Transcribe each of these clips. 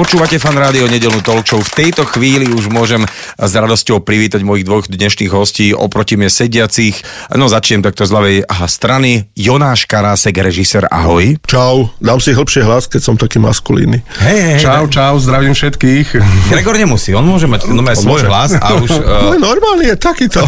Počúvate fan rádio nedelnú talk show. V tejto chvíli už môžem s radosťou privítať mojich dvoch dnešných hostí oproti mne sediacich. No začnem takto z ľavej strany. Jonáš Karásek, režisér, ahoj. Čau, dám si hlbšie hlas, keď som taký maskulínny. Hej, hej, Čau, čau, zdravím všetkých. Gregor nemusí, on môže mať no, svoj môže. hlas a už... No Uh, normálny je takýto.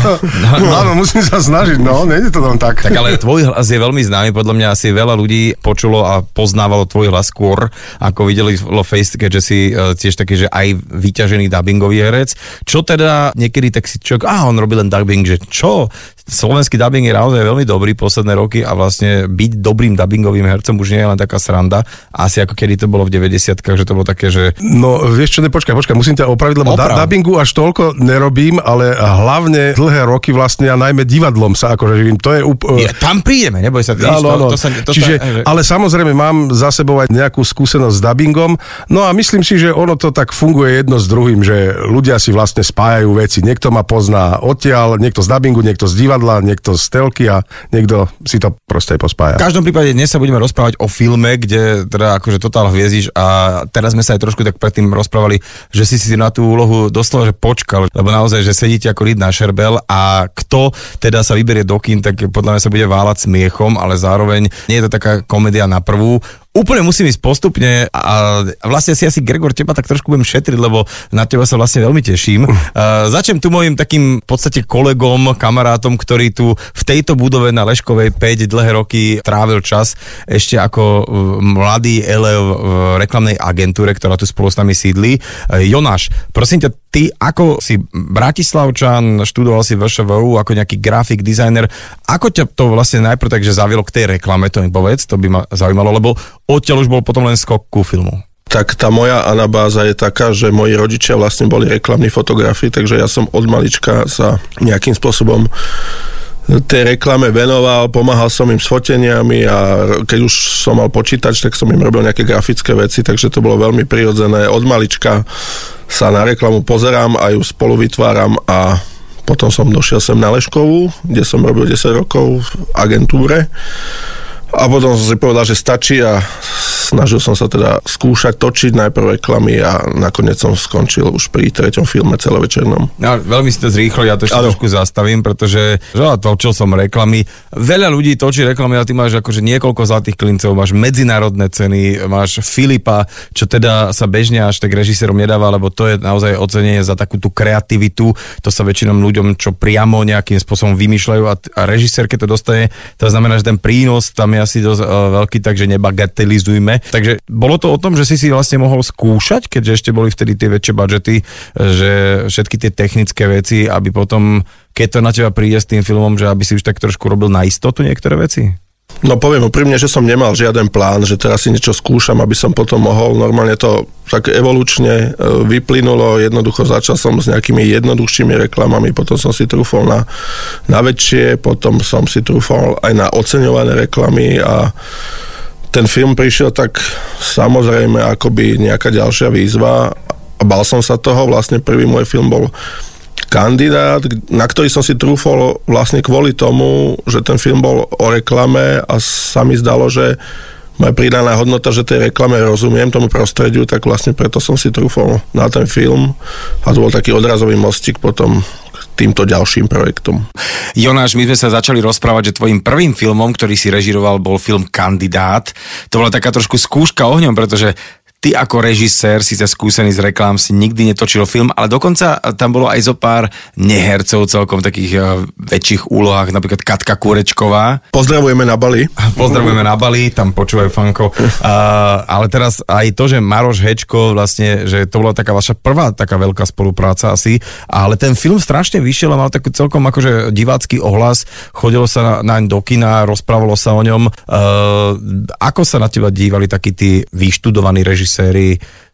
No, áno, musím sa snažiť, no, nejde to tam tak. tak ale tvoj hlas je veľmi známy, podľa mňa asi veľa ľudí počulo a poznávalo tvoj hlas skôr, ako videli Face, keďže si uh, tiež taký, že aj vyťažený dubbingový herec. Čo teda niekedy tak si človek, a on robí len dubbing, že čo? Slovenský dubbing je naozaj veľmi dobrý posledné roky a vlastne byť dobrým dubbingovým hercom už nie je len taká sranda. Asi ako kedy to bolo v 90 že to bolo také, že No, vieš čo, ne, počkaj, počkaj, musím ťa opraviť, lebo Oprav. da, dubbingu až toľko nerobím, ale hlavne dlhé roky vlastne a najmä divadlom sa akože živím. To je úplne... ja, tam prídeme, neboj sa, Áno, áno. Čiže, sa, ale samozrejme mám za sebou aj nejakú skúsenosť s dubbingom, no a myslím si, že ono to tak funguje jedno s druhým, že ľudia si vlastne spájajú veci. Niekto ma pozná odtiaľ, niekto z dubbingu, niekto z divadla, niekto z telky a niekto si to proste pospája. V každom prípade dnes sa budeme rozprávať o filme, kde teda akože totál hviezdiš a teraz sme sa aj trošku tak predtým rozprávali, že si si na tú úlohu doslova, že počkal, lebo naozaj, že sedíte ako ryd na šerbel a kto teda sa vyberie do kín, tak podľa mňa sa bude váľať smiechom, ale zároveň nie je to taká komédia na prvú. Úplne musím ísť postupne a vlastne si asi Gregor teba tak trošku budem šetriť, lebo na teba sa vlastne veľmi teším. Uh, začnem tu mojim takým v podstate kolegom, kamarátom, ktorý tu v tejto budove na Leškovej 5 dlhé roky trávil čas ešte ako uh, mladý elev v reklamnej agentúre, ktorá tu spolu s nami sídli. Uh, Jonáš, prosím ťa, ty ako si Bratislavčan, študoval si VŠVU ako nejaký grafik, dizajner, ako ťa to vlastne najprv takže zavielo k tej reklame, to mi povedz, to by ma zaujímalo, lebo odtiaľ už bol potom len skok ku filmu. Tak tá moja anabáza je taká, že moji rodičia vlastne boli reklamní fotografi, takže ja som od malička sa nejakým spôsobom tej reklame venoval, pomáhal som im s foteniami a keď už som mal počítač, tak som im robil nejaké grafické veci, takže to bolo veľmi prirodzené. Od malička sa na reklamu pozerám a ju spolu vytváram a potom som došiel sem na Leškovú, kde som robil 10 rokov v agentúre a potom som si povedal, že stačí a snažil som sa teda skúšať točiť najprv reklamy a nakoniec som skončil už pri treťom filme celovečernom. No, veľmi si to zrýchlo, ja to ešte trošku zastavím, pretože že ja točil som reklamy. Veľa ľudí točí reklamy a ty máš akože niekoľko zlatých klincov, máš medzinárodné ceny, máš Filipa, čo teda sa bežne až tak režisérom nedáva, lebo to je naozaj ocenenie za takú tú kreativitu. To sa väčšinou ľuďom, čo priamo nejakým spôsobom vymýšľajú a, a režisér, keď to dostane, to znamená, že ten prínos tam je asi dosť uh, veľký, takže nebagatelizujme. Takže bolo to o tom, že si si vlastne mohol skúšať, keďže ešte boli vtedy tie väčšie budžety, že všetky tie technické veci, aby potom, keď to na teba príde s tým filmom, že aby si už tak trošku robil na istotu niektoré veci? No poviem úprimne, že som nemal žiaden plán, že teraz si niečo skúšam, aby som potom mohol. Normálne to tak evolučne e, vyplynulo, jednoducho začal som s nejakými jednoduchšími reklamami, potom som si trúfol na, na väčšie, potom som si trúfol aj na oceňované reklamy a ten film prišiel tak samozrejme akoby nejaká ďalšia výzva a bal som sa toho, vlastne prvý môj film bol kandidát, na ktorý som si trúfol vlastne kvôli tomu, že ten film bol o reklame a sa mi zdalo, že moja pridaná hodnota, že tej reklame rozumiem tomu prostrediu, tak vlastne preto som si trúfol na ten film a to bol taký odrazový mostík potom k týmto ďalším projektom. Jonáš, my sme sa začali rozprávať, že tvojim prvým filmom, ktorý si režiroval, bol film Kandidát. To bola taká trošku skúška ohňom, pretože ty ako režisér, síce skúsený z reklám, si nikdy netočil film, ale dokonca tam bolo aj zo pár nehercov celkom takých uh, väčších úlohách, napríklad Katka Kurečková. Pozdravujeme na Bali. Pozdravujeme na Bali, tam počúvajú fanko. Uh, ale teraz aj to, že Maroš Hečko vlastne, že to bola taká vaša prvá taká veľká spolupráca asi, ale ten film strašne vyšiel a mal taký celkom akože divácky ohlas, chodilo sa na, naň do kina, rozprávalo sa o ňom. Uh, ako sa na teba dívali takí tí vyštudovaní režiséri,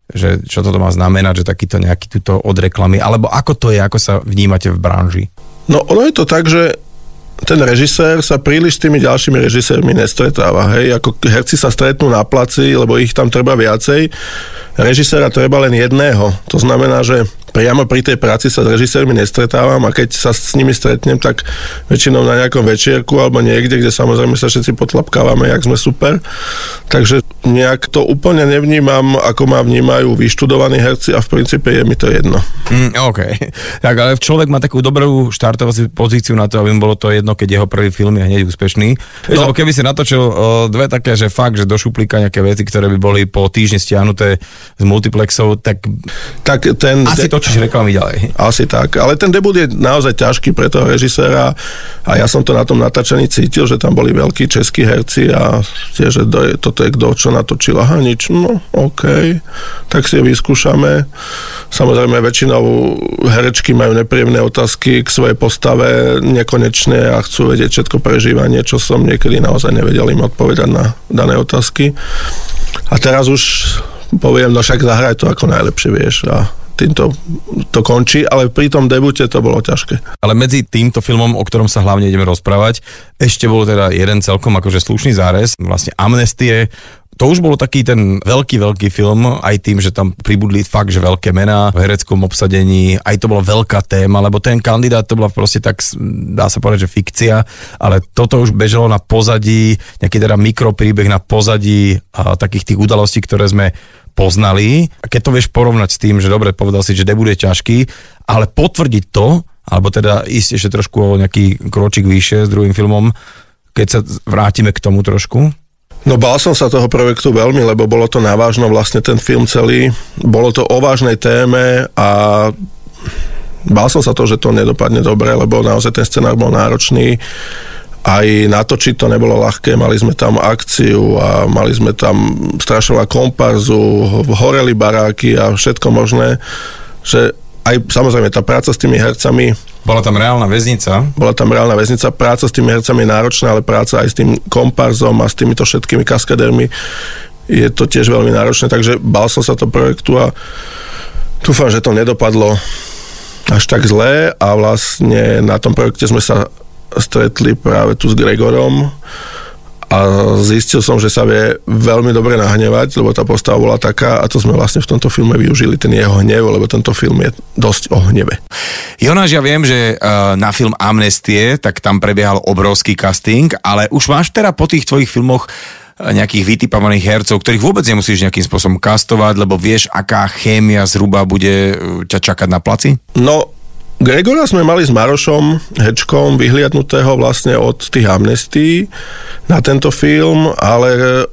že čo toto má znamenať, že takýto nejaký túto od reklamy, alebo ako to je, ako sa vnímate v branži? No ono je to tak, že ten režisér sa príliš s tými ďalšími režisérmi nestretáva. Hej? Ako herci sa stretnú na placi, lebo ich tam treba viacej. Režiséra treba len jedného. To znamená, že priamo pri tej práci sa s režisérmi nestretávam a keď sa s nimi stretnem, tak väčšinou na nejakom večierku alebo niekde, kde samozrejme sa všetci potlapkávame, jak sme super. Takže nejak to úplne nevnímam, ako ma vnímajú vyštudovaní herci a v princípe je mi to jedno. Mm, OK. Tak ale človek má takú dobrú štartovaciu pozíciu na to, aby mu bolo to jedno, keď jeho prvý film je hneď úspešný. No. Lebo keby si natočil dve také, že fakt, že do šuplíka nejaké veci, ktoré by boli po týždni stiahnuté z multiplexov, tak, tak ten asi de- točíš reklamy ďalej. Asi tak, ale ten debut je naozaj ťažký pre toho režiséra a ja som to na tom natáčaní cítil, že tam boli veľkí českí herci a tiež, že do, toto je kto, čo natočil, aha, nič, no OK, tak si vyskúšame. Samozrejme, väčšinou herečky majú nepríjemné otázky k svojej postave nekonečne a chcú vedieť všetko prežívanie, čo som niekedy naozaj nevedel im odpovedať na dané otázky. A teraz už poviem, no však zahraj to ako najlepšie vieš a týmto to končí, ale pri tom debute to bolo ťažké. Ale medzi týmto filmom, o ktorom sa hlavne ideme rozprávať, ešte bol teda jeden celkom akože slušný zárez, vlastne Amnestie, to už bolo taký ten veľký, veľký film, aj tým, že tam pribudli fakt, že veľké mená v hereckom obsadení, aj to bola veľká téma, lebo ten kandidát to bola proste tak, dá sa povedať, že fikcia, ale toto už bežalo na pozadí, nejaký teda mikropríbeh na pozadí a, takých tých udalostí, ktoré sme poznali. A keď to vieš porovnať s tým, že dobre, povedal si, že nebude ťažký, ale potvrdiť to, alebo teda ísť ešte trošku o nejaký kročík vyššie s druhým filmom, keď sa vrátime k tomu trošku, No bál som sa toho projektu veľmi, lebo bolo to navážno vlastne ten film celý. Bolo to o vážnej téme a bál som sa to, že to nedopadne dobre, lebo naozaj ten scenár bol náročný. Aj natočiť to nebolo ľahké, mali sme tam akciu a mali sme tam strašová komparzu, horeli baráky a všetko možné, že aj samozrejme tá práca s tými hercami bola tam reálna väznica. Bola tam reálna väznica, práca s tými hercami je náročná, ale práca aj s tým komparzom a s týmito všetkými kaskadermi je to tiež veľmi náročné, takže bal som sa to projektu a dúfam, že to nedopadlo až tak zlé a vlastne na tom projekte sme sa stretli práve tu s Gregorom a zistil som, že sa vie veľmi dobre nahnevať, lebo tá postava bola taká a to sme vlastne v tomto filme využili ten jeho hnev, lebo tento film je dosť o hneve. Jonáš, ja viem, že uh, na film Amnestie, tak tam prebiehal obrovský casting, ale už máš teda po tých tvojich filmoch eh, nejakých vytipovaných hercov, ktorých vôbec nemusíš nejakým spôsobom kastovať, lebo vieš, aká chémia zhruba bude eh, ťa čakať na placi? No, Gregora sme mali s Marošom Hečkom vyhliadnutého vlastne od tých amnestí na tento film, ale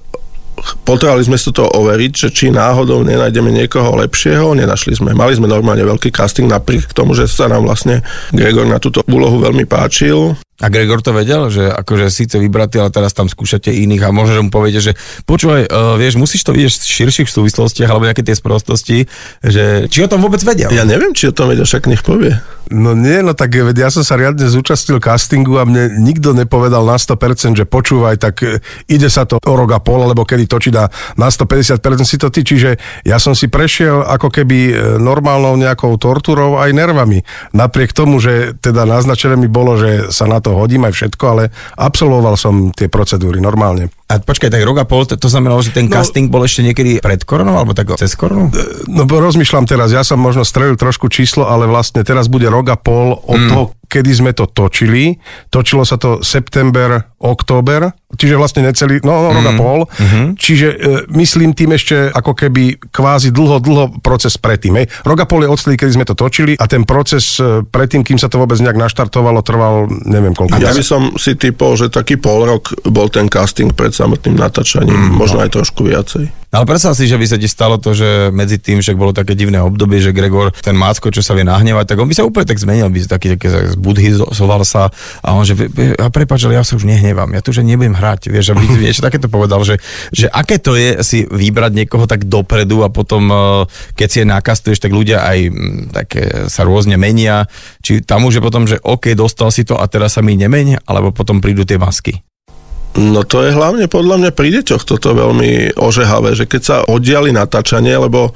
potrebovali sme si to overiť, že či náhodou nenájdeme niekoho lepšieho, nenašli sme. Mali sme normálne veľký casting napriek tomu, že sa nám vlastne Gregor na túto úlohu veľmi páčil. A Gregor to vedel, že akože síce vybratý, ale teraz tam skúšate iných a možno, že mu poviete, že počúvaj, uh, vieš, musíš to vidieť v širších súvislostiach alebo nejaké tie sprostosti, že či o tom vôbec vedel? Ja neviem, či o tom vedel, však nech povie. No nie, no tak ja som sa riadne zúčastnil castingu a mne nikto nepovedal na 100%, že počúvaj, tak e, ide sa to o rok a pol, alebo kedy točí na, na 150% si to ty, čiže ja som si prešiel ako keby e, normálnou nejakou tortúrou aj nervami. Napriek tomu, že teda naznačené mi bolo, že sa na to hodím aj všetko, ale absolvoval som tie procedúry normálne. A počkaj, tak rok a pol, to, to znamenalo, že ten no, casting bol ešte niekedy pred koronou, alebo tak cez koronu? No rozmýšľam teraz, ja som možno strelil trošku číslo, ale vlastne teraz bude rok a pol od mm. toho, kedy sme to točili. Točilo sa to september, október, čiže vlastne necelý, no, no rok a mhm. pol. Mm-hmm. Čiže e, myslím tým ešte ako keby kvázi dlho, dlho proces predtým. Hej. Rok a pol je odstedy, kedy sme to točili a ten proces e, predtým, kým sa to vôbec nejak naštartovalo, trval neviem koľko. Ja by som si typol, že taký pol rok bol ten casting pred samotným natáčaním, mm, možno no. aj trošku viacej. Ale predstav si, že by sa ti stalo to, že medzi tým, že bolo také divné obdobie, že Gregor, ten Mácko, čo sa vie nahnevať, tak on by sa úplne tak zmenil, by taký, taký zbudhizoval sa a on, že a prepáč, ale ja sa už nehnevám, ja tu, že nebudem hrať, vieš, aby niečo takéto povedal, že, že aké to je si vybrať niekoho tak dopredu a potom, e, keď si je nakastuješ, tak ľudia aj tak sa rôzne menia, či tam už je potom, že OK, dostal si to a teraz sa mi nemeň, alebo potom prídu tie masky. No to je hlavne podľa mňa pri deťoch toto veľmi ožehavé, že keď sa oddiali natáčanie, lebo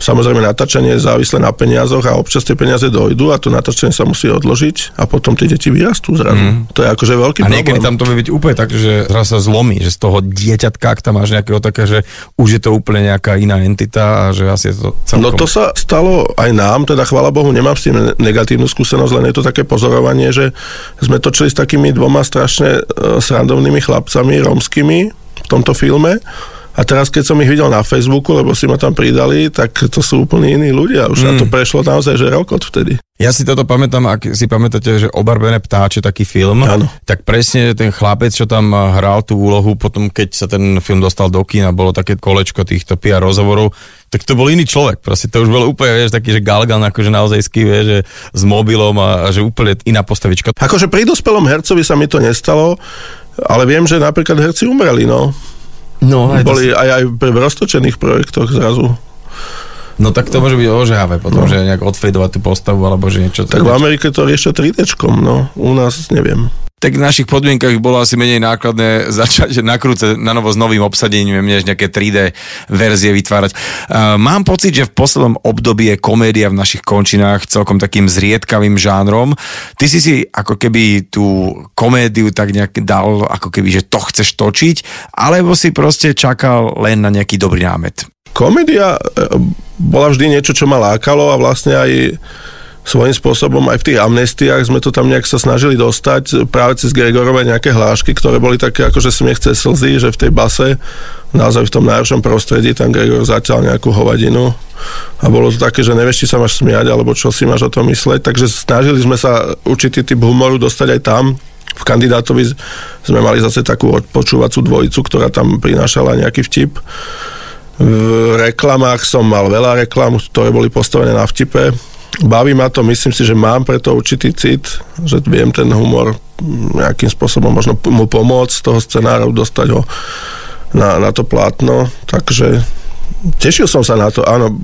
Samozrejme, natáčanie je závislé na peniazoch a občas tie peniaze dojdú a to natáčanie sa musí odložiť a potom tie deti vyrastú zrazu. Mm. To je akože veľký A problém. niekedy tam to vie byť úplne tak, že zrazu sa zlomí, že z toho dieťatka, ak tam máš nejakého také, že už je to úplne nejaká iná entita a že asi je to celkom... No to sa stalo aj nám, teda chvála Bohu, nemám s tým negatívnu skúsenosť, len je to také pozorovanie, že sme točili s takými dvoma strašne e, srandovnými chlapcami, romskými v tomto filme. A teraz, keď som ich videl na Facebooku, lebo si ma tam pridali, tak to sú úplne iní ľudia. Už mm. a to prešlo naozaj, že rok od vtedy. Ja si toto pamätám, ak si pamätáte, že Obarbené ptáče, taký film, Áno. tak presne ten chlapec, čo tam hral tú úlohu, potom keď sa ten film dostal do kina, bolo také kolečko týchto PR rozhovorov, tak to bol iný človek. Proste to už bolo úplne, vieš, taký, že galgan, akože naozaj vieš, že s mobilom a, a že úplne iná postavička. Akože pri dospelom hercovi sa mi to nestalo, ale viem, že napríklad herci umreli, no. No, aj Boli aj, aj v roztočených projektoch zrazu. No tak to môže byť ožehavé potom, no. že nejak odfejdovať tú postavu, alebo že niečo... Tak v Amerike to riešia 3D, no. U nás neviem. Tak v našich podmienkach bolo asi menej nákladné začať nakrúcať na novo s novým obsadením, než nejaké 3D verzie vytvárať. Mám pocit, že v poslednom období je komédia v našich končinách celkom takým zriedkavým žánrom. Ty si si ako keby tú komédiu tak nejak dal, ako keby, že to chceš točiť, alebo si proste čakal len na nejaký dobrý námet. Komédia e, bola vždy niečo, čo ma lákalo a vlastne aj svojím spôsobom aj v tých amnestiách sme to tam nejak sa snažili dostať práve cez Gregorové nejaké hlášky, ktoré boli také akože smiech cez slzy, že v tej base naozaj v tom najhoršom prostredí tam Gregor zatiaľ nejakú hovadinu a bolo to také, že nevieš, či sa máš smiať alebo čo si máš o tom mysleť, takže snažili sme sa určitý typ humoru dostať aj tam v kandidátovi sme mali zase takú počúvacú dvojicu, ktorá tam prinášala nejaký vtip. V reklamách som mal veľa reklam, ktoré boli postavené na vtipe. Baví ma to, myslím si, že mám preto určitý cit, že viem ten humor nejakým spôsobom možno mu pomôcť z toho scenáru, dostať ho na, na to plátno. Takže tešil som sa na to, áno.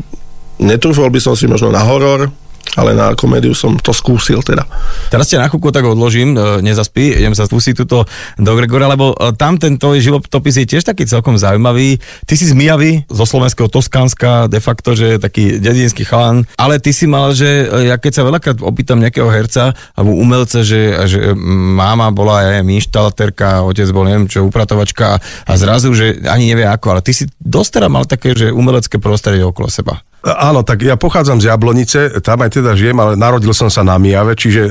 Netrúfol by som si možno na horor, ale na komédiu som to skúsil teda. Teraz ťa na chvíľku tak odložím, e, nezaspí, idem sa spustiť túto do Gregora, lebo e, tam ten tvoj životopis je tiež taký celkom zaujímavý. Ty si z Mijavy, zo slovenského Toskánska, de facto, že taký dedinský chalan, ale ty si mal, že e, ja keď sa veľakrát opýtam nejakého herca alebo umelca, že, že máma bola aj inštalatérka, otec bol neviem čo, upratovačka a zrazu, že ani nevie ako, ale ty si dostera mal také, že umelecké prostredie okolo seba. Áno, tak ja pochádzam z Jablonice, tam aj teda žijem, ale narodil som sa na Mijave, čiže e,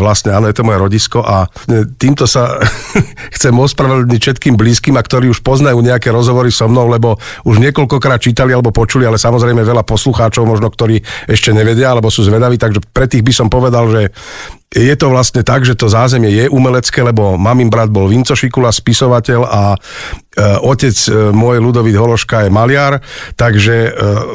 vlastne áno, je to moje rodisko a e, týmto sa chcem ospravedlniť všetkým blízkym, a ktorí už poznajú nejaké rozhovory so mnou, lebo už niekoľkokrát čítali alebo počuli, ale samozrejme veľa poslucháčov možno, ktorí ešte nevedia alebo sú zvedaví, takže pre tých by som povedal, že je to vlastne tak, že to zázemie je umelecké, lebo mamin brat bol Vinco Šikula, spisovateľ a e, otec e, môj Ludovít Hološka je maliar, takže e,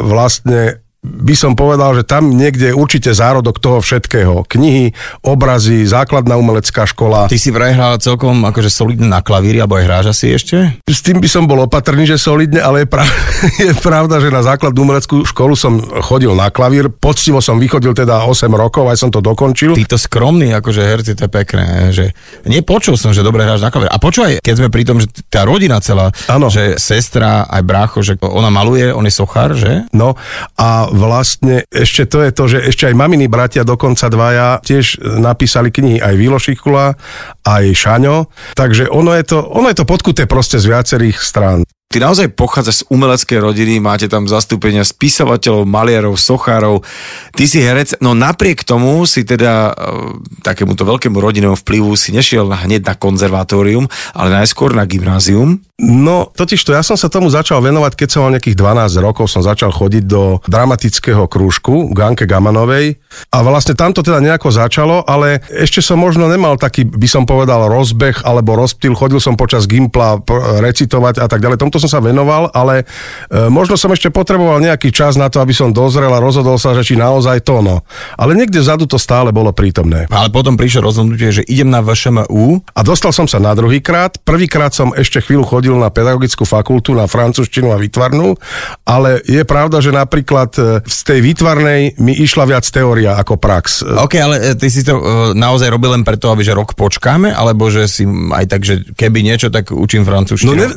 vlastne by som povedal, že tam niekde je určite zárodok toho všetkého. Knihy, obrazy, základná umelecká škola. Ty si vraj hral celkom akože solidne na klavíri, alebo aj hráš asi ešte? S tým by som bol opatrný, že solidne, ale je, prav, je pravda, že na základnú umeleckú školu som chodil na klavír. Poctivo som vychodil teda 8 rokov, aj som to dokončil. Títo skromní, akože herci, to je pekné, že nepočul som, že dobre hráš na klavír. A počúvaj, keď sme pri tom, že tá rodina celá, Áno. že sestra, aj brácho, že ona maluje, on je sochár, že? No a vlastne ešte to je to, že ešte aj maminy bratia, dokonca dvaja, tiež napísali knihy aj Vilo Šikula, aj Šaňo, takže ono je to, ono je to podkuté proste z viacerých strán. Ty naozaj pochádzaš z umeleckej rodiny, máte tam zastúpenia spisovateľov, maliarov, sochárov, ty si herec, no napriek tomu si teda e, takémuto veľkému rodinnému vplyvu si nešiel hneď na konzervatórium, ale najskôr na gymnázium. No, totiž to, ja som sa tomu začal venovať, keď som mal nejakých 12 rokov, som začal chodiť do dramatického krúžku Ganke Gamanovej. A vlastne tam to teda nejako začalo, ale ešte som možno nemal taký, by som povedal, rozbeh alebo rozptyl, chodil som počas gimpla recitovať a tak ďalej, tomto som sa venoval, ale e, možno som ešte potreboval nejaký čas na to, aby som dozrel a rozhodol sa, že či naozaj to no. Ale niekde vzadu to stále bolo prítomné. Ale potom prišlo rozhodnutie, že idem na VŠMU. A dostal som sa na druhý krát. Prvýkrát som ešte chvíľu chodil na pedagogickú fakultu, na francúzštinu a výtvarnú, ale je pravda, že napríklad e, z tej výtvarnej mi išla viac teória ako prax. OK, ale e, ty si to naozaj robil len preto, aby že rok počkáme, alebo že si aj tak, že keby niečo, tak učím francúzštinu? No ne,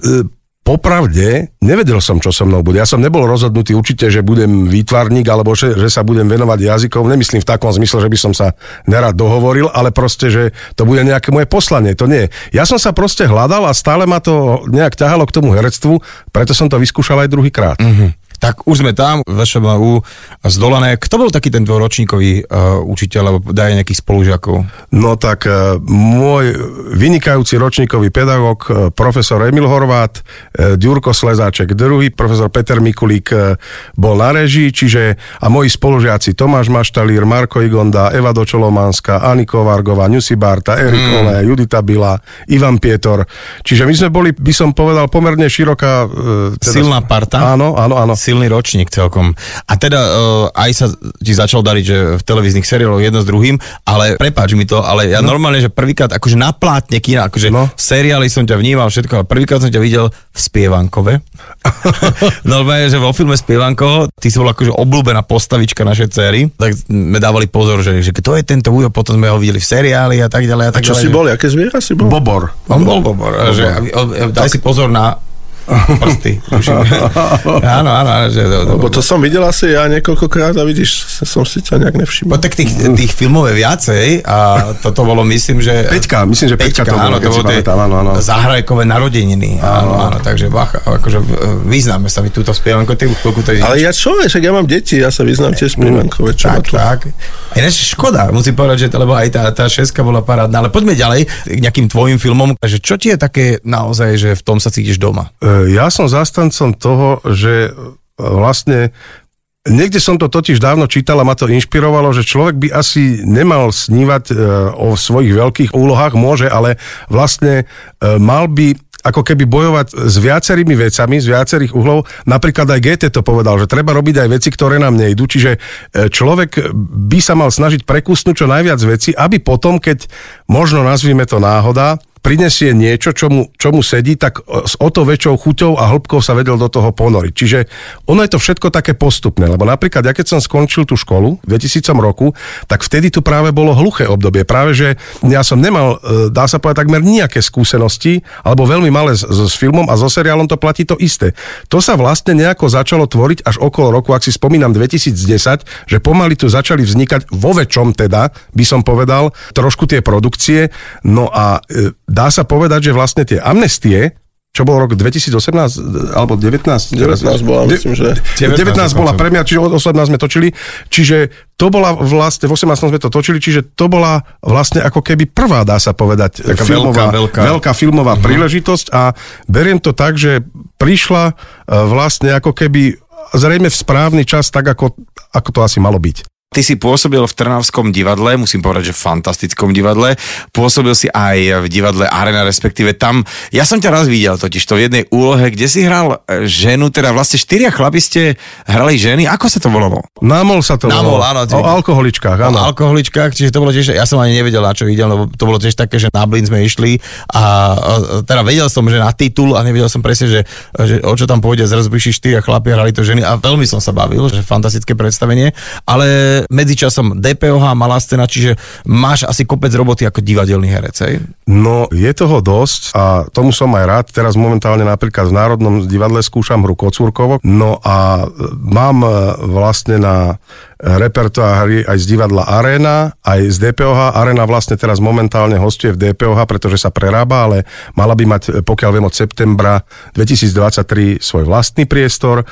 Popravde, nevedel som, čo so mnou bude. Ja som nebol rozhodnutý určite, že budem výtvarník, alebo že, že sa budem venovať jazykom. Nemyslím v takom zmysle, že by som sa nerad dohovoril, ale proste, že to bude nejaké moje poslanie. To nie. Ja som sa proste hľadal a stále ma to nejak ťahalo k tomu herectvu, preto som to vyskúšal aj druhýkrát. Mm-hmm tak už sme tam, VŠMU zdolané. Kto bol taký ten dvoročníkový uh, učiteľ, alebo daj nejakých spolužiakov? No tak uh, môj vynikajúci ročníkový pedagóg, uh, profesor Emil Horvát, uh, Ďurko Slezáček, druhý profesor Peter Mikulík uh, bol na režii, čiže a moji spolužiaci Tomáš Maštalír, Marko Igonda, Eva Dočolománska, Aniko Vargová, Nusi Barta, Erik mm. Ole, Judita Bila, Ivan Pietor. Čiže my sme boli, by som povedal, pomerne široká... Uh, teda, Silná parta? Áno, áno, áno silný ročník celkom. A teda uh, aj sa ti začal dariť, že v televíznych seriáloch jedno s druhým, ale prepáč mi to, ale ja no. normálne, že prvýkrát akože na plátne kina, akože no. seriály som ťa vnímal všetko, ale prvýkrát som ťa videl v Spievankove. normálne, že vo filme Spievanko, ty si bol akože obľúbená postavička našej cery, tak sme dávali pozor, že, že kto je tento Ujo, potom sme ho videli v seriáli a tak ďalej. A, tak a čo ďalej, si bol, aké zviera si bol? Bobor. On bol Bobor. bobor. Že, daj si pozor na prsty. áno, áno. Že, to, Lebo to som videl asi ja niekoľkokrát a vidíš, som si ťa nejak nevšimol. No tak tých, tých filmov je viacej a toto bolo, myslím, že... Peťka, myslím, že Peťka, Peťka to bolo, áno, to bolo tie áno, áno. zahrajkové narodeniny. Áno, áno, takže bacha, akože vyznáme sa mi túto spievanko, ty chvíľku to Ale ja čo, však ja mám deti, ja sa vyznám tiež spievankové, čo tak, tu. tak. Ináč škoda, musím povedať, že to, lebo aj tá, tá šeska bola parádna, ale poďme ďalej k nejakým tvojim filmom, že čo ti je také naozaj, že v tom sa cítiš doma? E, ja som zast zastancom toho, že e, vlastne Niekde som to totiž dávno čítal a ma to inšpirovalo, že človek by asi nemal snívať e, o svojich veľkých úlohách, môže, ale vlastne e, mal by ako keby bojovať s viacerými vecami, z viacerých uhlov. Napríklad aj GT to povedal, že treba robiť aj veci, ktoré nám nejdu. Čiže človek by sa mal snažiť prekusnúť čo najviac veci, aby potom, keď možno nazvime to náhoda, prinesie niečo, čo mu, čo mu sedí, tak s o to väčšou chuťou a hĺbkou sa vedel do toho ponoriť. Čiže ono je to všetko také postupné, lebo napríklad ja keď som skončil tú školu v 2000 roku, tak vtedy tu práve bolo hluché obdobie. Práve, že ja som nemal, e, dá sa povedať, takmer nejaké skúsenosti, alebo veľmi malé s, s filmom a so seriálom to platí to isté. To sa vlastne nejako začalo tvoriť až okolo roku, ak si spomínam 2010, že pomaly tu začali vznikať vo väčšom teda, by som povedal, trošku tie produkcie. No a e, dá sa povedať, že vlastne tie amnestie, čo bol rok 2018 alebo 19? 19 bola, myslím, že... 19, 19 bola premiéra, čiže 18 sme točili, čiže to bola vlastne, v 18 sme to točili, čiže to bola vlastne ako keby prvá, dá sa povedať, Taká filmová, veľká, veľká. veľká filmová uh-huh. príležitosť a beriem to tak, že prišla e, vlastne ako keby zrejme v správny čas, tak ako, ako to asi malo byť. Ty si pôsobil v Trnavskom divadle, musím povedať, že v fantastickom divadle. Pôsobil si aj v divadle Arena, respektíve tam. Ja som ťa raz videl totiž to v jednej úlohe, kde si hral e, ženu, teda vlastne štyria chlapi ste hrali ženy. Ako sa to volalo? Námol sa to Námol, volalo. áno. Ty... O alkoholičkách, áno. O alkoholičkách, čiže to bolo tiež, ja som ani nevedel, na čo videl, lebo to bolo tiež také, že na blin sme išli a, a teda vedel som, že na titul a nevedel som presne, že, že o čo tam pôjde, zrazu prišli štyria chlapi, hrali to ženy a veľmi som sa bavil, že fantastické predstavenie, ale medzičasom DPOH, malá scéna, čiže máš asi kopec roboty ako divadelný herec, hej? No, je toho dosť a tomu som aj rád. Teraz momentálne napríklad v Národnom divadle skúšam hru Kocúrkovo. No a mám e, vlastne na repertoári aj z divadla Arena, aj z DPOH. Arena vlastne teraz momentálne hostuje v DPOH, pretože sa prerába, ale mala by mať, pokiaľ viem, od septembra 2023 svoj vlastný priestor. E,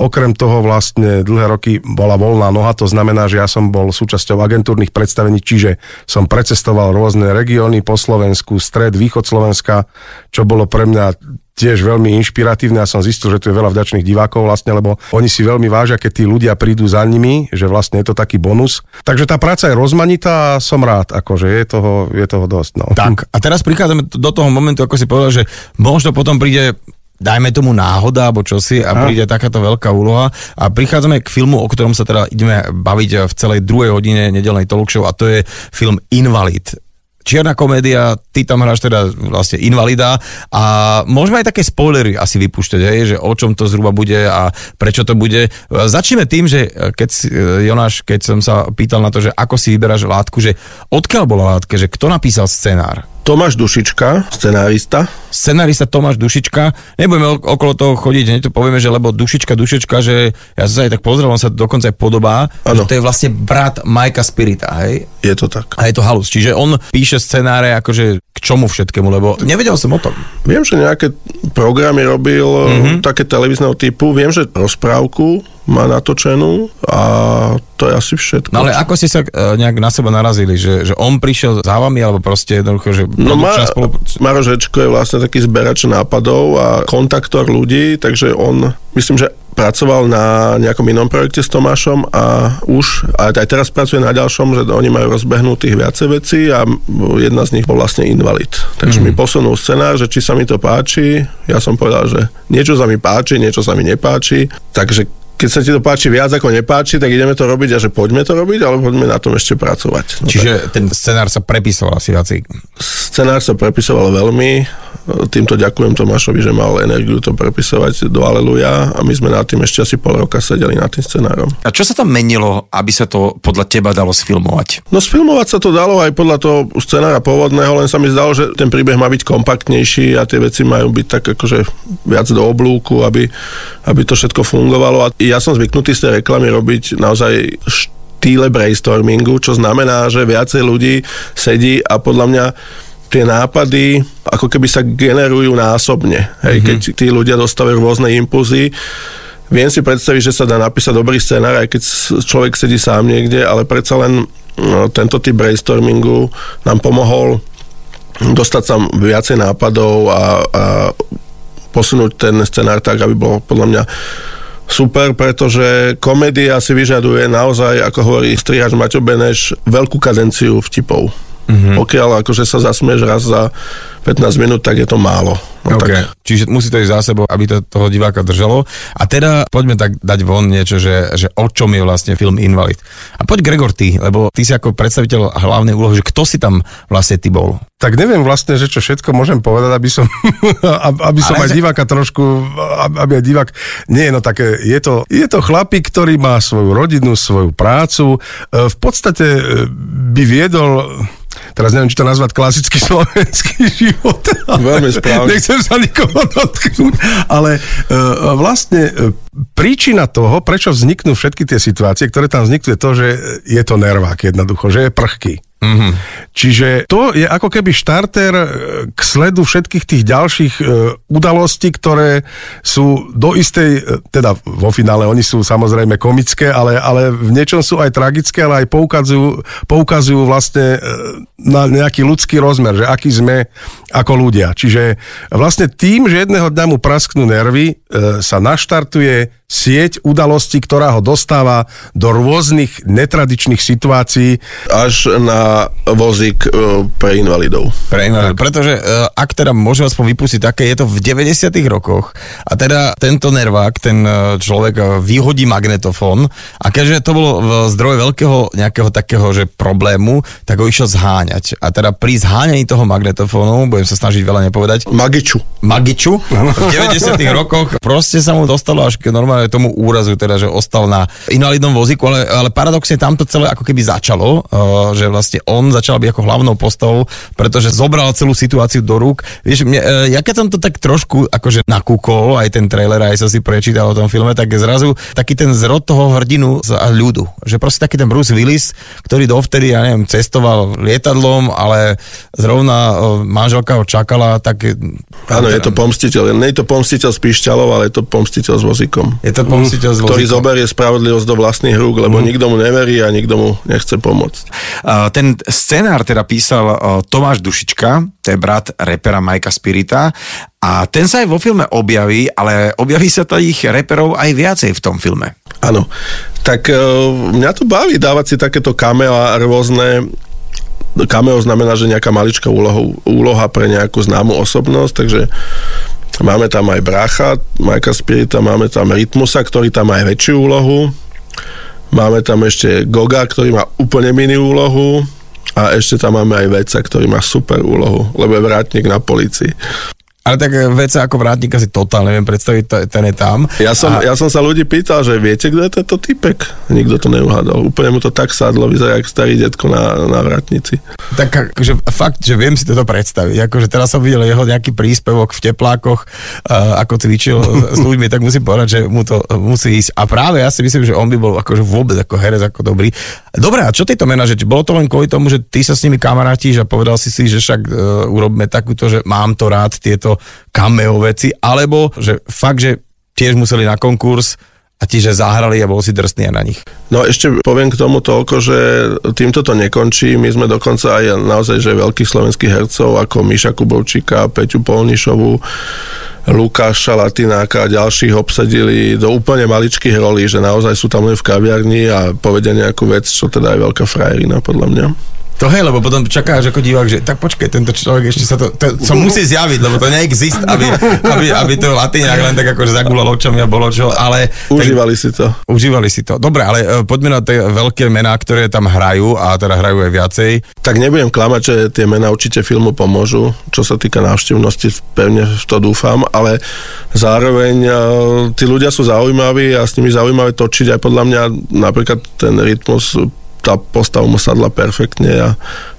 okrem toho vlastne dlhé roky bola voľná noha, to znamená, že ja som bol súčasťou agentúrnych predstavení, čiže som precestoval rôzne regióny po Slovensku, stred, východ Slovenska, čo bolo pre mňa tiež veľmi inšpiratívne a som zistil, že tu je veľa vďačných divákov vlastne, lebo oni si veľmi vážia, keď tí ľudia prídu za nimi, že vlastne je to taký bonus. Takže tá práca je rozmanitá a som rád, akože je toho, je toho dosť. No. Tak a teraz prichádzame do toho momentu, ako si povedal, že možno potom príde dajme tomu náhoda alebo čosi a príde takáto veľká úloha a prichádzame k filmu, o ktorom sa teda ideme baviť v celej druhej hodine nedelnej talk show a to je film Invalid čierna komédia, ty tam hráš teda vlastne invalida a môžeme aj také spoilery asi vypúšťať, hej, že o čom to zhruba bude a prečo to bude. Začneme tým, že keď si, Jonáš, keď som sa pýtal na to, že ako si vyberáš látku, že odkiaľ bola látka, že kto napísal scenár? Tomáš Dušička, scenárista. Scenárista Tomáš Dušička. Nebudeme okolo toho chodiť, hneď to povieme, že lebo Dušička, Dušička, že ja sa aj tak pozrel, on sa dokonca aj podobá, ano. že to je vlastne brat Majka Spirita, hej? Je to tak. A je to halus. Čiže on píše scenáre akože k čomu všetkému, lebo nevedel som o tom. Viem, že nejaké programy robil mm-hmm. také televízneho typu. Viem, že rozprávku má natočenú a to je asi všetko. No ale ako ste sa uh, nejak na seba narazili, že, že on prišiel za vami, alebo proste jednoducho, že No Ma, spolu... Rečko je vlastne taký zberač nápadov a kontaktor ľudí, takže on, myslím, že pracoval na nejakom inom projekte s Tomášom a už, a aj teraz pracuje na ďalšom, že oni majú rozbehnutých viacej vecí a jedna z nich bol vlastne invalid. Takže mm-hmm. mi posunul scenár, že či sa mi to páči, ja som povedal, že niečo sa mi páči, niečo sa mi nepáči, takže keď sa ti to páči viac ako nepáči, tak ideme to robiť a že poďme to robiť, ale poďme na tom ešte pracovať. No Čiže tak. ten scenár sa prepisoval asi viacej? Scenár sa prepisoval veľmi. Týmto ďakujem Tomášovi, že mal energiu to prepisovať do Aleluja a my sme na tým ešte asi pol roka sedeli nad tým scenárom. A čo sa tam menilo, aby sa to podľa teba dalo sfilmovať? No sfilmovať sa to dalo aj podľa toho scenára pôvodného, len sa mi zdalo, že ten príbeh má byť kompaktnejší a tie veci majú byť tak akože viac do oblúku, aby, aby to všetko fungovalo. A ja som zvyknutý z tej reklamy robiť naozaj štýle brainstormingu, čo znamená, že viacej ľudí sedí a podľa mňa tie nápady ako keby sa generujú násobne. Hej, mm-hmm. Keď tí ľudia dostávajú rôzne impulzy, viem si predstaviť, že sa dá napísať dobrý scenár, aj keď človek sedí sám niekde, ale predsa len no, tento typ brainstormingu nám pomohol dostať sa viacej nápadov a, a posunúť ten scenár tak, aby bol podľa mňa super, pretože komédia si vyžaduje naozaj, ako hovorí strihač Maťo Beneš, veľkú kadenciu vtipov. Mm-hmm. Pokiaľ akože sa zasmieš raz za 15 minút, tak je to málo. No okay. tak. Čiže musí to ísť za sebou, aby to toho diváka držalo. A teda poďme tak dať von niečo, že, že o čom je vlastne film Invalid. A poď Gregor ty, lebo ty si ako predstaviteľ hlavnej úlohy, že kto si tam vlastne ty bol? Tak neviem vlastne, že čo všetko môžem povedať, aby som, aby som Ale aj že... diváka trošku, aby aj divák... Nie, no také, je to, je to chlapík, ktorý má svoju rodinu, svoju prácu. E, v podstate e, by viedol teraz neviem, či to nazvať klasický slovenský život. Veľmi správne. Nechcem sa nikoho dotknúť, ale uh, vlastne uh, príčina toho, prečo vzniknú všetky tie situácie, ktoré tam vzniknú, je to, že je to nervák jednoducho, že je prchký. Mm-hmm. Čiže to je ako keby štarter e, k sledu všetkých tých ďalších e, udalostí, ktoré sú do istej, e, teda vo finále oni sú samozrejme komické, ale, ale v niečom sú aj tragické, ale aj poukazujú, poukazujú vlastne na nejaký ľudský rozmer, že aký sme ako ľudia. Čiže vlastne tým, že jedného dňa mu prasknú nervy, sa naštartuje sieť udalostí, ktorá ho dostáva do rôznych netradičných situácií. Až na vozík e, pre invalidov. Pre invalidov. Pretože e, ak teda môžem aspoň vypustiť také, je to v 90 rokoch a teda tento nervák, ten e, človek vyhodí magnetofón a keďže to bolo zdroj veľkého nejakého takého že problému, tak ho išiel zháňať. A teda pri zháňaní toho magnetofónu, budem sa snažiť veľa nepovedať. Magiču. Magiču. V 90 rokoch proste sa mu dostalo až k normálne tomu úrazu, teda, že ostal na invalidnom vozíku, ale, ale paradoxne tam to celé ako keby začalo, že vlastne on začal byť ako hlavnou postavou, pretože zobral celú situáciu do rúk. Vieš, mne, uh, ja keď som to tak trošku akože nakúkol, aj ten trailer, aj som si prečítal o tom filme, tak zrazu taký ten zrod toho hrdinu z ľudu, že proste taký ten Bruce Willis, ktorý dovtedy, ja neviem, cestoval lietadlom, ale zrovna uh, manželka ho čakala, tak... Áno, je to pomstiteľ. Nie je to pomstiteľ z píšťalov, ale je to pomstiteľ s vozíkom. Je to pomstiteľ z Ktorý zoberie spravodlivosť do vlastných rúk, lebo mm. nikto mu neverí a nikto mu nechce pomôcť. Uh, ten scenár teda písal Tomáš Dušička, to je brat repera Majka Spirita a ten sa aj vo filme objaví, ale objaví sa tých reperov aj viacej v tom filme. Áno, tak uh, mňa to baví dávať si takéto cameo a rôzne cameo znamená, že nejaká maličká úloha, úloha pre nejakú známu osobnosť, takže Máme tam aj Bracha, Majka Spirita, máme tam Rytmusa, ktorý tam má aj väčšiu úlohu. Máme tam ešte Goga, ktorý má úplne mini úlohu. A ešte tam máme aj Veca, ktorý má super úlohu, lebo je vrátnik na policii. Ale tak e, vec ako vrátnika si totálne neviem predstaviť, ten je tam. Ja som, A- ja som sa ľudí pýtal, že viete, kto je tento typek? Nikto to neuhádol. Úplne mu to tak sadlo, vyzerá jak starý detko na, na vratnici. Tak akože fakt, že viem si toto predstaviť. Akože teraz som videl jeho nejaký príspevok v teplákoch, uh, ako cvičil s ľuďmi, tak musím povedať, že mu to musí ísť. A práve ja si myslím, že on by bol akože vôbec ako herec, ako dobrý. Dobre, a čo tieto mená, že bolo to len kvôli tomu, že ty sa s nimi kamarátiš a povedal si si, že však uh, urobíme takúto, že mám to rád, tieto cameo veci, alebo že fakt, že tiež museli na konkurs a ti, že zahrali a bol si drsný aj na nich. No ešte poviem k tomu toľko, že týmto to nekončí. My sme dokonca aj naozaj, že veľkých slovenských hercov ako Miša Kubovčíka, Peťu Polnišovu, Lukáša Latináka a ďalších obsadili do úplne maličkých rolí, že naozaj sú tam len v kaviarni a povedia nejakú vec, čo teda je veľká frajerina podľa mňa. To hej, lebo potom čakáš ako divák, že tak počkaj, tento človek ešte sa to, to sa musí zjaviť, lebo to neexist, aby, aby, aby to latinák len tak akože zagulal očami a bolo čo, ale... Užívali si to. Tak, užívali si to. Dobre, ale e, poďme na tie veľké mená, ktoré tam hrajú a teda hrajú aj viacej. Tak nebudem klamať, že tie mená určite filmu pomôžu, čo sa týka návštevnosti, pevne v to dúfam, ale zároveň e, tí ľudia sú zaujímaví a s nimi zaujímavé točiť aj podľa mňa napríklad ten rytmus tá postava mu sadla perfektne a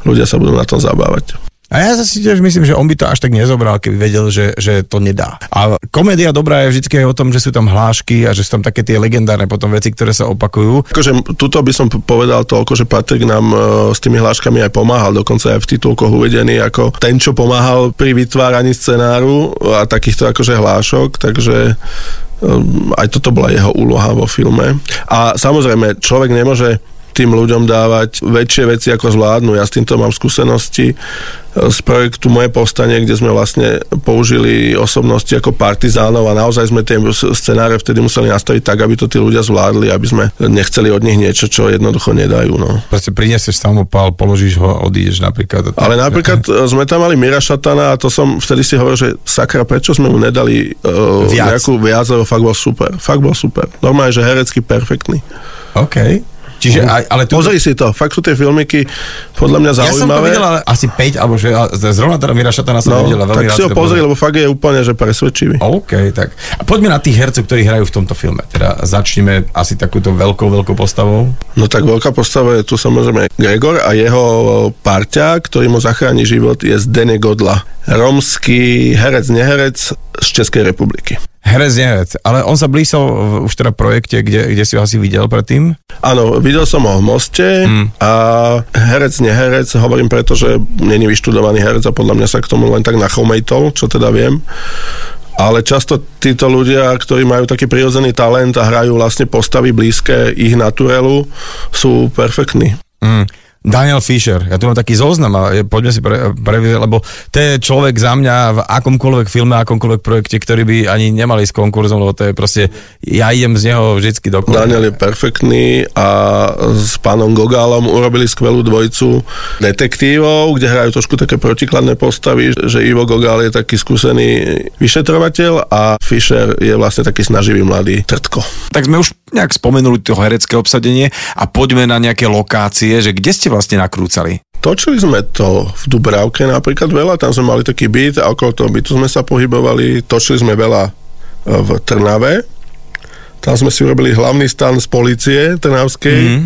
ľudia sa budú na tom zabávať. A ja si tiež myslím, že on by to až tak nezobral, keby vedel, že, že to nedá. A komédia dobrá je vždy o tom, že sú tam hlášky a že sú tam také tie legendárne potom veci, ktoré sa opakujú. Akože tuto by som povedal toľko, že Patrik nám e, s tými hláškami aj pomáhal, dokonca aj v titulkoch uvedený ako ten, čo pomáhal pri vytváraní scenáru a takýchto akože hlášok, takže um, aj toto bola jeho úloha vo filme. A samozrejme, človek nemôže tým ľuďom dávať väčšie veci, ako zvládnu. Ja s týmto mám skúsenosti e, z projektu Moje povstanie, kde sme vlastne použili osobnosti ako partizánov a naozaj sme tie scenáre vtedy museli nastaviť tak, aby to tí ľudia zvládli, aby sme nechceli od nich niečo, čo jednoducho nedajú. No. Proste prinesieš samopal, položíš ho, odídeš napríklad. Ale napríklad e, sme tam mali Mira Šatana a to som vtedy si hovoril, že sakra, prečo sme mu nedali uh, Viac. nejakú viac, lebo fakt bol super. Fakt bol super. Normálne, že herecky perfektný. OK. Čiže aj, ale tu... Pozri si to, fakt sú tie filmiky podľa mňa Ja som to zaujímavé. videl asi 5, alebo že zrovna teda Mira Šatana som no, videl a veľmi tak rád si ho pozri, pozriem. lebo fakt je úplne, že presvedčivý. OK, tak. A poďme na tých hercov, ktorí hrajú v tomto filme. Teda začneme asi takúto veľkou, veľkou postavou. No tak veľká postava je tu samozrejme Gregor a jeho parťa, ktorý mu zachráni život, je Zdene Godla. Romský herec, neherec z Českej republiky. Herec, neherec. Ale on sa blísol v, už teda projekte, kde, kde si ho asi videl predtým. Áno, videl som ho v Moste Mm. a herec, neherec, hovorím preto, že není vyštudovaný herec a podľa mňa sa k tomu len tak nachomejtol, čo teda viem. Ale často títo ľudia, ktorí majú taký prirodzený talent a hrajú vlastne postavy blízke ich naturelu, sú perfektní. Mm. Daniel Fisher, ja tu mám taký zoznam a poďme si pre, prevízať, lebo to je človek za mňa v akomkoľvek filme, akomkoľvek projekte, ktorý by ani nemali s konkurzom, lebo to je proste, ja idem z neho vždycky do Daniel je perfektný a s pánom Gogálom urobili skvelú dvojcu detektívov, kde hrajú trošku také protikladné postavy, že Ivo Gogál je taký skúsený vyšetrovateľ a Fischer je vlastne taký snaživý mladý trtko. Tak sme už nejak spomenuli to herecké obsadenie a poďme na nejaké lokácie, že kde ste vlastne nakrúcali? Točili sme to v Dubravke napríklad veľa, tam sme mali taký byt a okolo toho bytu sme sa pohybovali, točili sme veľa e, v Trnave, tam sme si urobili hlavný stan z policie Trnavskej, mm.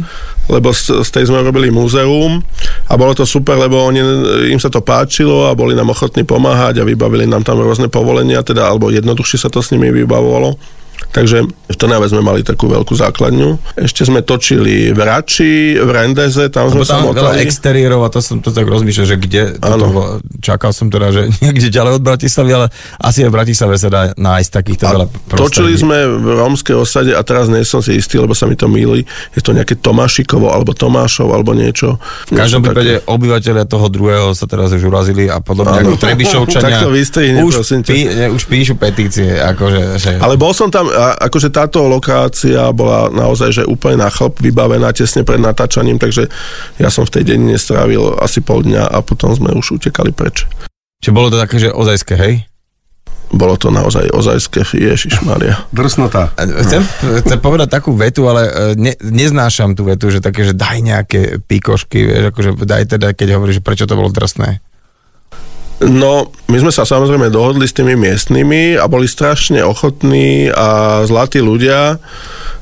lebo z, z tej sme robili múzeum a bolo to super, lebo oni, im sa to páčilo a boli nám ochotní pomáhať a vybavili nám tam rôzne povolenia, teda, alebo jednoduchšie sa to s nimi vybavovalo. Takže v Trnave sme mali takú veľkú základňu. Ešte sme točili v Rači, v Rendeze, tam sme tam veľa exteriérov a to som to tak rozmýšľal, že kde toto čakal som teda, že niekde ďalej od Bratislavy, ale asi aj v Bratislave sa dá nájsť takýchto A veľa točili sme v rómskej osade a teraz nie som si istý, lebo sa mi to míli. Je to nejaké Tomášikovo alebo Tomášov alebo niečo. V každom prípade obyvateľia toho druhého sa teraz už urazili a podobne Áno. ako Trebišovčania. Tak to vystrihni, už, prosím ťa. pí, už píšu petície, akože, že... Ale bol som tam, a akože táto lokácia bola naozaj že úplne na chlop vybavená tesne pred natáčaním, takže ja som v tej dedine strávil asi pol dňa a potom sme už utekali preč. Čiže bolo to také, že ozajské, hej? Bolo to naozaj ozajské, Ježiš Maria. Drsnota. Chcem, chcem povedať takú vetu, ale e, ne, neznášam tú vetu, že také, že daj nejaké pikošky, vieš, akože daj teda, keď hovoríš, že prečo to bolo drsné. No, my sme sa samozrejme dohodli s tými miestnymi a boli strašne ochotní a zlatí ľudia.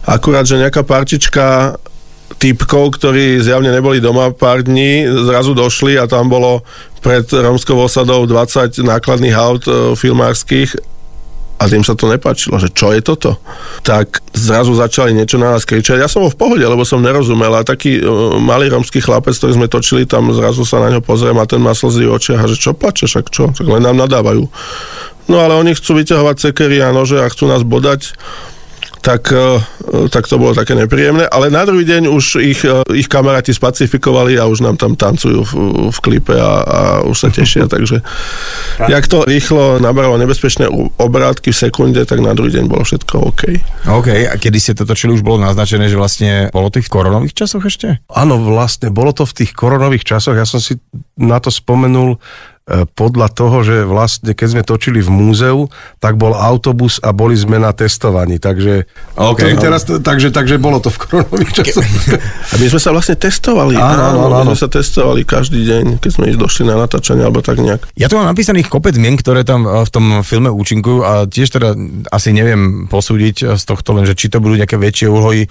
Akurát, že nejaká partička typkov, ktorí zjavne neboli doma pár dní, zrazu došli a tam bolo pred romskou osadou 20 nákladných aut e, filmárskych a tým sa to nepáčilo, že čo je toto. Tak zrazu začali niečo na nás kričať. Ja som bol v pohode, lebo som nerozumel a taký uh, malý romský chlapec, ktorý sme točili, tam zrazu sa na ňo pozriem a ten má slzy v očiach a že čo plačeš, ak čo? Tak len nám nadávajú. No ale oni chcú vyťahovať cekery a nože a chcú nás bodať tak, e, tak to bolo také nepríjemné. Ale na druhý deň už ich, e, ich kamaráti spacifikovali a už nám tam tancujú v, v klipe a, a už sa tešia. takže jak to rýchlo nabralo nebezpečné obrátky v sekunde, tak na druhý deň bolo všetko OK. OK, a kedy ste to točili, už bolo naznačené, že vlastne bolo to v koronových časoch ešte? Áno, vlastne bolo to v tých koronových časoch. Ja som si na to spomenul, podľa toho, že vlastne keď sme točili v múzeu, tak bol autobus a boli sme na testovaní, takže, okay, no. teraz, takže, takže bolo to v koronových časoch. A my sme sa vlastne testovali. Áno, áno, áno. My sme sa testovali každý deň, keď sme došli na natáčanie, alebo tak nejak. Ja tu mám napísaných kopec mien, ktoré tam e, v tom filme účinkujú a tiež teda asi neviem posúdiť z tohto len, že či to budú nejaké väčšie úlohy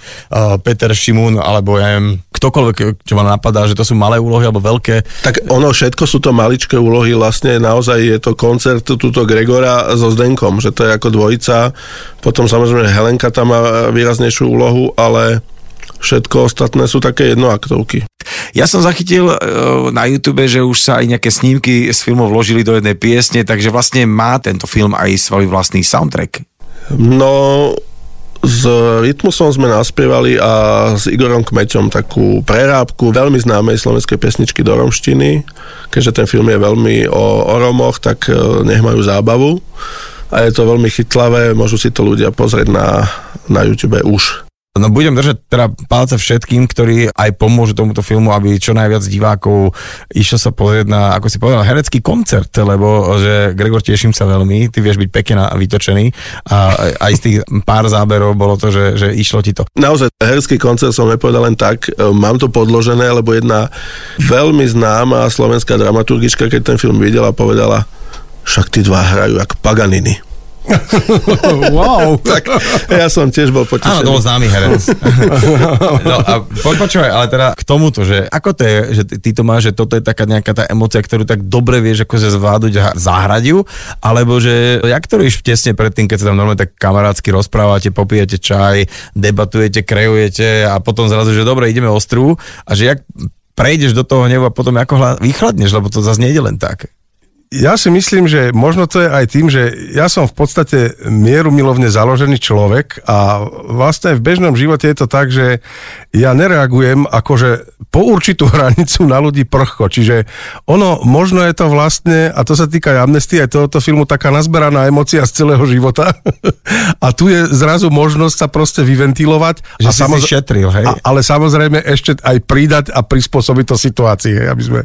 Peter Šimun, alebo ja neviem, ktokoľvek, čo ma napadá, že to sú malé úlohy alebo veľké. Tak ono všetko sú to maličké úlohy úlohy vlastne naozaj je to koncert túto Gregora so Zdenkom, že to je ako dvojica. Potom samozrejme Helenka tam má výraznejšiu úlohu, ale všetko ostatné sú také jednoaktovky. Ja som zachytil uh, na YouTube, že už sa aj nejaké snímky z filmov vložili do jednej piesne, takže vlastne má tento film aj svoj vlastný soundtrack. No, s Rytmusom sme naspievali a s Igorom Kmeťom takú prerábku veľmi známej slovenskej pesničky do romštiny. Keďže ten film je veľmi o, o Romoch, tak e, nech majú zábavu. A je to veľmi chytlavé, môžu si to ľudia pozrieť na, na YouTube už. No budem držať teda palce všetkým, ktorí aj pomôžu tomuto filmu, aby čo najviac divákov išlo sa pozrieť na, ako si povedal, herecký koncert, lebo že Gregor, teším sa veľmi, ty vieš byť pekne vytočený a aj z tých pár záberov bolo to, že, že išlo ti to. Naozaj, herecký koncert som nepovedal len tak, mám to podložené, lebo jedna veľmi známa slovenská dramaturgička, keď ten film videla, povedala, však tí dva hrajú ako Paganini. wow. tak ja som tiež bol potešený. Áno, to bol známy herec. no a poď počúvaj, ale teda k tomuto, že ako to je, že ty to máš, že toto je taká nejaká tá emocia, ktorú tak dobre vieš ako sa zvládnuť záhradiu, alebo že jak to rieš tesne predtým, keď sa tam normálne tak kamarátsky rozprávate, popijete čaj, debatujete, kreujete a potom zrazu, že dobre, ideme ostrú a že jak prejdeš do toho neba a potom ako vychladneš, lebo to zase nejde len tak ja si myslím, že možno to je aj tým, že ja som v podstate mieru milovne založený človek a vlastne v bežnom živote je to tak, že ja nereagujem akože po určitú hranicu na ľudí prchko. Čiže ono, možno je to vlastne, a to sa týka aj amnestie, aj tohoto filmu, taká nazberaná emocia z celého života. a tu je zrazu možnosť sa proste vyventilovať. Že a si samoz... si šetril, hej? A, ale samozrejme ešte aj pridať a prispôsobiť to situácii, aby sme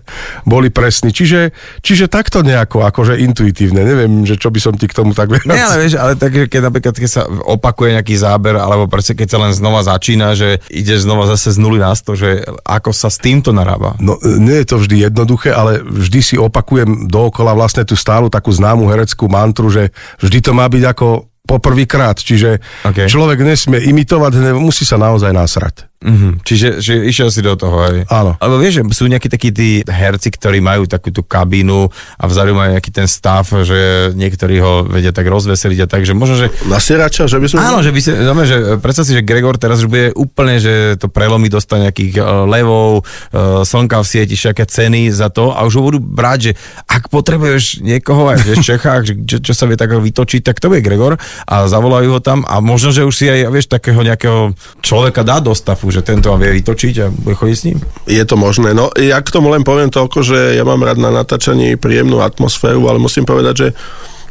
boli presní. Čiže, čiže takto nejako, akože intuitívne. Neviem, že čo by som ti k tomu tak vedel. Nie, ale vieš, ale tak, keď napríklad keď sa opakuje nejaký záber, alebo proste keď sa len znova začína, že ide znova zase z nuly na sto, že ako sa s týmto narába. No, nie je to vždy jednoduché, ale vždy si opakujem dookola vlastne tú stálu takú známu hereckú mantru, že vždy to má byť ako poprvýkrát, čiže okay. človek nesmie imitovať, musí sa naozaj nasrať. Mm-hmm. Čiže že išiel si do toho, aj. Áno. Alebo vieš, že sú nejakí takí tí herci, ktorí majú takú tú kabínu a vzadu majú nejaký ten stav, že niektorí ho vedia tak rozveseliť a tak, že možno, že... Nasierača, že by sme... Áno, že by si, znamená, že predstav si, že Gregor teraz už bude úplne, že to prelomí, dostane nejakých uh, levov, uh, slnka v sieti, všetké ceny za to a už ho budú brať, že ak potrebuješ niekoho aj v Čechách, že, čo, čo sa vie tak vytočiť, tak to bude Gregor a zavolajú ho tam a možno, že už si aj, vieš, takého nejakého človeka dá do stavu, že tento vám vie vytočiť a bude chodiť s ním? Je to možné. No ja k tomu len poviem toľko, že ja mám rád na natáčaní príjemnú atmosféru, ale musím povedať, že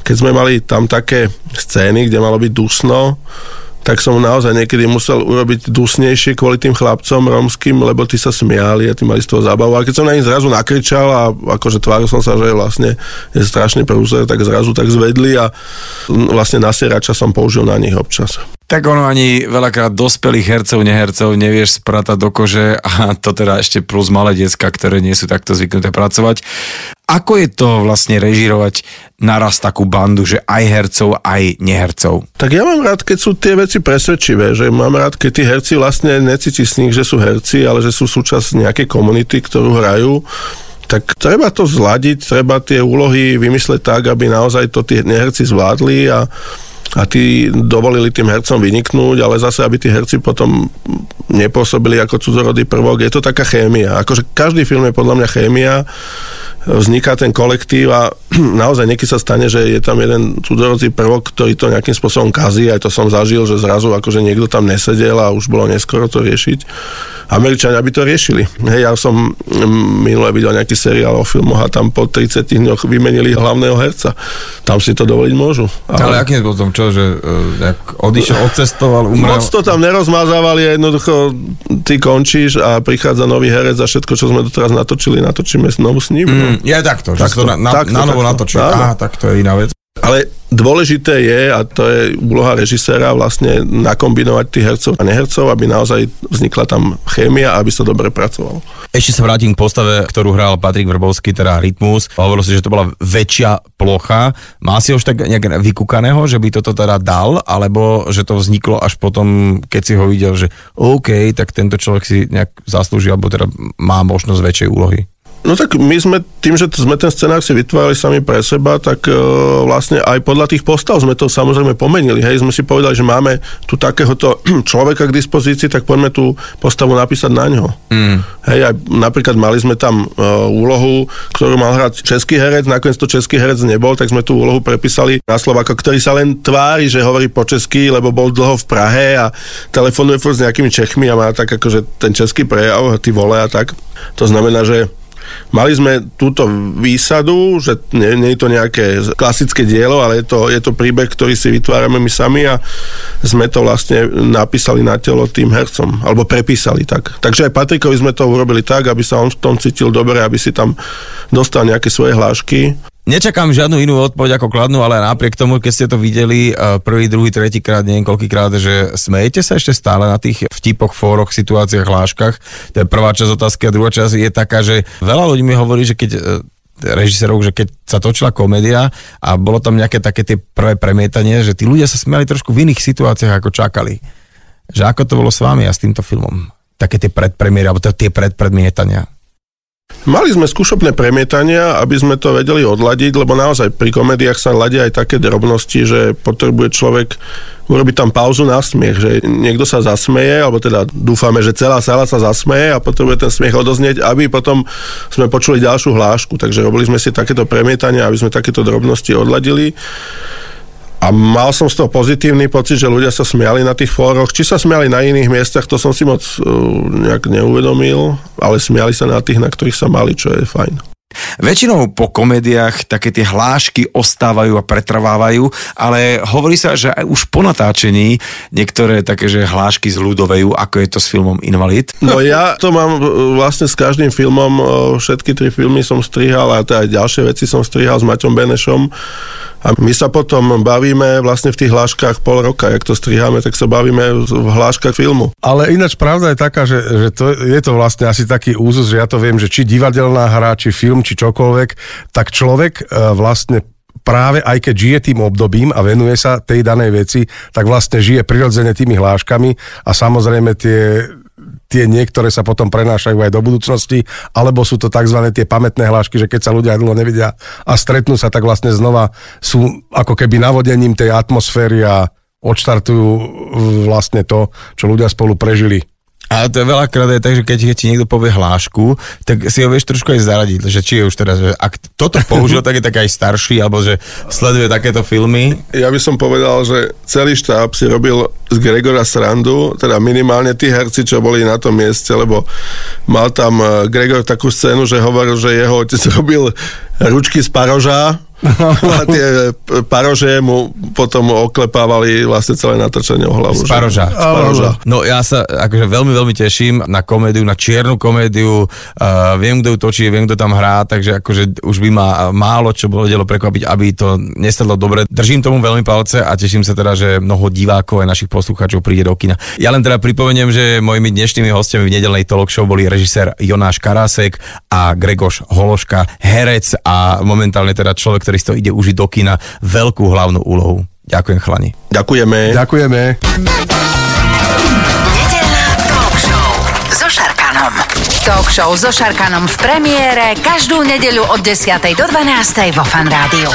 keď sme mali tam také scény, kde malo byť dusno, tak som naozaj niekedy musel urobiť dusnejšie kvôli tým chlapcom romským, lebo tí sa smiali a tí mali z toho zábavu. A keď som na nich zrazu nakričal a akože tváril som sa, že vlastne je strašný prúzer, tak zrazu tak zvedli a vlastne nasierača som použil na nich občas. Tak ono ani veľakrát dospelých hercov, nehercov nevieš spratať do kože a to teda ešte plus malé decka, ktoré nie sú takto zvyknuté pracovať. Ako je to vlastne režirovať naraz takú bandu, že aj hercov, aj nehercov? Tak ja mám rád, keď sú tie veci presvedčivé, že mám rád, keď tí herci vlastne necíti z nich, že sú herci, ale že sú súčasť nejakej komunity, ktorú hrajú tak treba to zladiť, treba tie úlohy vymysleť tak, aby naozaj to tí neherci zvládli a a tí dovolili tým hercom vyniknúť, ale zase, aby tí herci potom nepôsobili ako cudzorodý prvok. Je to taká chémia. Akože každý film je podľa mňa chémia, vzniká ten kolektív a naozaj niekedy sa stane, že je tam jeden cudzorodzí prvok, ktorý to nejakým spôsobom kazí, aj to som zažil, že zrazu akože niekto tam nesedel a už bolo neskoro to riešiť. Američania by to riešili. Hej, ja som minule videl nejaký seriál o filmoch a tam po 30 dňoch vymenili hlavného herca. Tam si to dovoliť môžu. Ale, ale akým spôsobom, čo, že uh, odišiel, odcestoval, umrel? Moc to tam nerozmazávali jednoducho ty končíš a prichádza nový herec a všetko, čo sme doteraz natočili, natočíme znovu s ním. No. Mm, je takto, že Takto, to na, na, takto, na novo takto. natočí. Aha, tak to je iná vec. Ale dôležité je, a to je úloha režiséra, vlastne nakombinovať tých hercov a nehercov, aby naozaj vznikla tam chémia a aby sa dobre pracovalo. Ešte sa vrátim k postave, ktorú hral Patrik Vrbovský, teda Rytmus. Hovoril si, že to bola väčšia plocha. Má si už tak nejak vykúkaného, že by toto teda dal, alebo že to vzniklo až potom, keď si ho videl, že OK, tak tento človek si nejak zaslúži, alebo teda má možnosť väčšej úlohy. No tak my sme, tým, že sme ten scenár si vytvárali sami pre seba, tak e, vlastne aj podľa tých postav sme to samozrejme pomenili. Hej, sme si povedali, že máme tu takéhoto človeka k dispozícii, tak poďme tú postavu napísať na ňo. Mm. Hej, aj napríklad mali sme tam e, úlohu, ktorú mal hrať český herec, nakoniec to český herec nebol, tak sme tú úlohu prepísali na Slovaka, ktorý sa len tvári, že hovorí po česky, lebo bol dlho v Prahe a telefonuje s nejakými Čechmi a má tak akože ten český prejav, ty vole a tak. To znamená, že Mali sme túto výsadu, že nie, nie je to nejaké klasické dielo, ale je to, je to príbeh, ktorý si vytvárame my sami a sme to vlastne napísali na telo tým hercom, alebo prepísali tak. Takže aj Patrikovi sme to urobili tak, aby sa on v tom cítil dobre, aby si tam dostal nejaké svoje hlášky. Nečakám žiadnu inú odpoveď ako kladnú, ale napriek tomu, keď ste to videli eh, prvý, druhý, tretíkrát, neviem koľkýkrát, že smejete sa ešte stále na tých vtipoch, fóroch, situáciách, hláškach. To je prvá časť otázky a druhá časť je taká, že veľa ľudí mi hovorí, že keď eh, režisérov, že keď sa točila komédia a bolo tam nejaké také tie prvé premietanie, že tí ľudia sa smiali trošku v iných situáciách, ako čakali. Že ako to bolo s vami a s týmto filmom? Také tie predpremiéry, alebo tie predpredmietania. Mali sme skúšobné premietania, aby sme to vedeli odladiť, lebo naozaj pri komédiách sa ladia aj také drobnosti, že potrebuje človek urobiť tam pauzu na smiech, že niekto sa zasmeje, alebo teda dúfame, že celá sala sa zasmeje a potrebuje ten smiech odoznieť, aby potom sme počuli ďalšiu hlášku. Takže robili sme si takéto premietania, aby sme takéto drobnosti odladili. A mal som z toho pozitívny pocit, že ľudia sa smiali na tých fóroch. Či sa smiali na iných miestach, to som si moc uh, nejak neuvedomil, ale smiali sa na tých, na ktorých sa mali, čo je fajn. Väčšinou po komédiách také tie hlášky ostávajú a pretrvávajú, ale hovorí sa, že aj už po natáčení niektoré také, že hlášky zľudovajú, ako je to s filmom Invalid. No ja to mám uh, vlastne s každým filmom, uh, všetky tri filmy som strihal a aj ďalšie veci som strihal s Maťom Benešom a my sa potom bavíme vlastne v tých hláškach pol roka, jak to striháme, tak sa bavíme v hláškach filmu. Ale ináč pravda je taká, že, že to, je to vlastne asi taký úzus, že ja to viem, že či divadelná hra, či film, či čokoľvek, tak človek e, vlastne práve aj keď žije tým obdobím a venuje sa tej danej veci, tak vlastne žije prirodzene tými hláškami a samozrejme tie tie niektoré sa potom prenášajú aj do budúcnosti, alebo sú to tzv. tie pamätné hlášky, že keď sa ľudia dlho nevidia a stretnú sa, tak vlastne znova sú ako keby navodením tej atmosféry a odštartujú vlastne to, čo ľudia spolu prežili. A to je veľakrát aj tak, že keď, keď ti niekto povie hlášku, tak si ho vieš trošku aj zaradiť, že či je už teraz, že ak toto použil, tak je tak aj starší, alebo že sleduje takéto filmy. Ja by som povedal, že celý štáb si robil z Gregora srandu, teda minimálne tí herci, čo boli na tom mieste, lebo mal tam eh, Gregor takú scénu, že hovoril, že jeho otec robil ručky z paroža, a tie p- parože mu potom oklepávali vlastne celé natrčenie o hlavu. Sparoža. Sparoža. No ja sa akože veľmi, veľmi teším na komédiu, na čiernu komédiu, uh, viem, kto ju točí, viem, kto tam hrá, takže akože už by ma málo čo bolo vedelo prekvapiť, aby to nesadlo dobre. Držím tomu veľmi palce a teším sa teda, že mnoho divákov a našich poslucháčov príde do kina. Ja len teda pripomeniem, že mojimi dnešnými hostiami v nedelnej talk show boli režisér Jonáš Karásek a Gregoš Hološka, herec a momentálne teda človek, ktorý si to ide užiť do kina, veľkú hlavnú úlohu. Ďakujem chlani. Ďakujeme. Ďakujeme. Nedeľná talk show so Šarkanom. Talk show so Šarkanom v premiére každú nedeľu od 10. do 12. vo Fan Rádiu.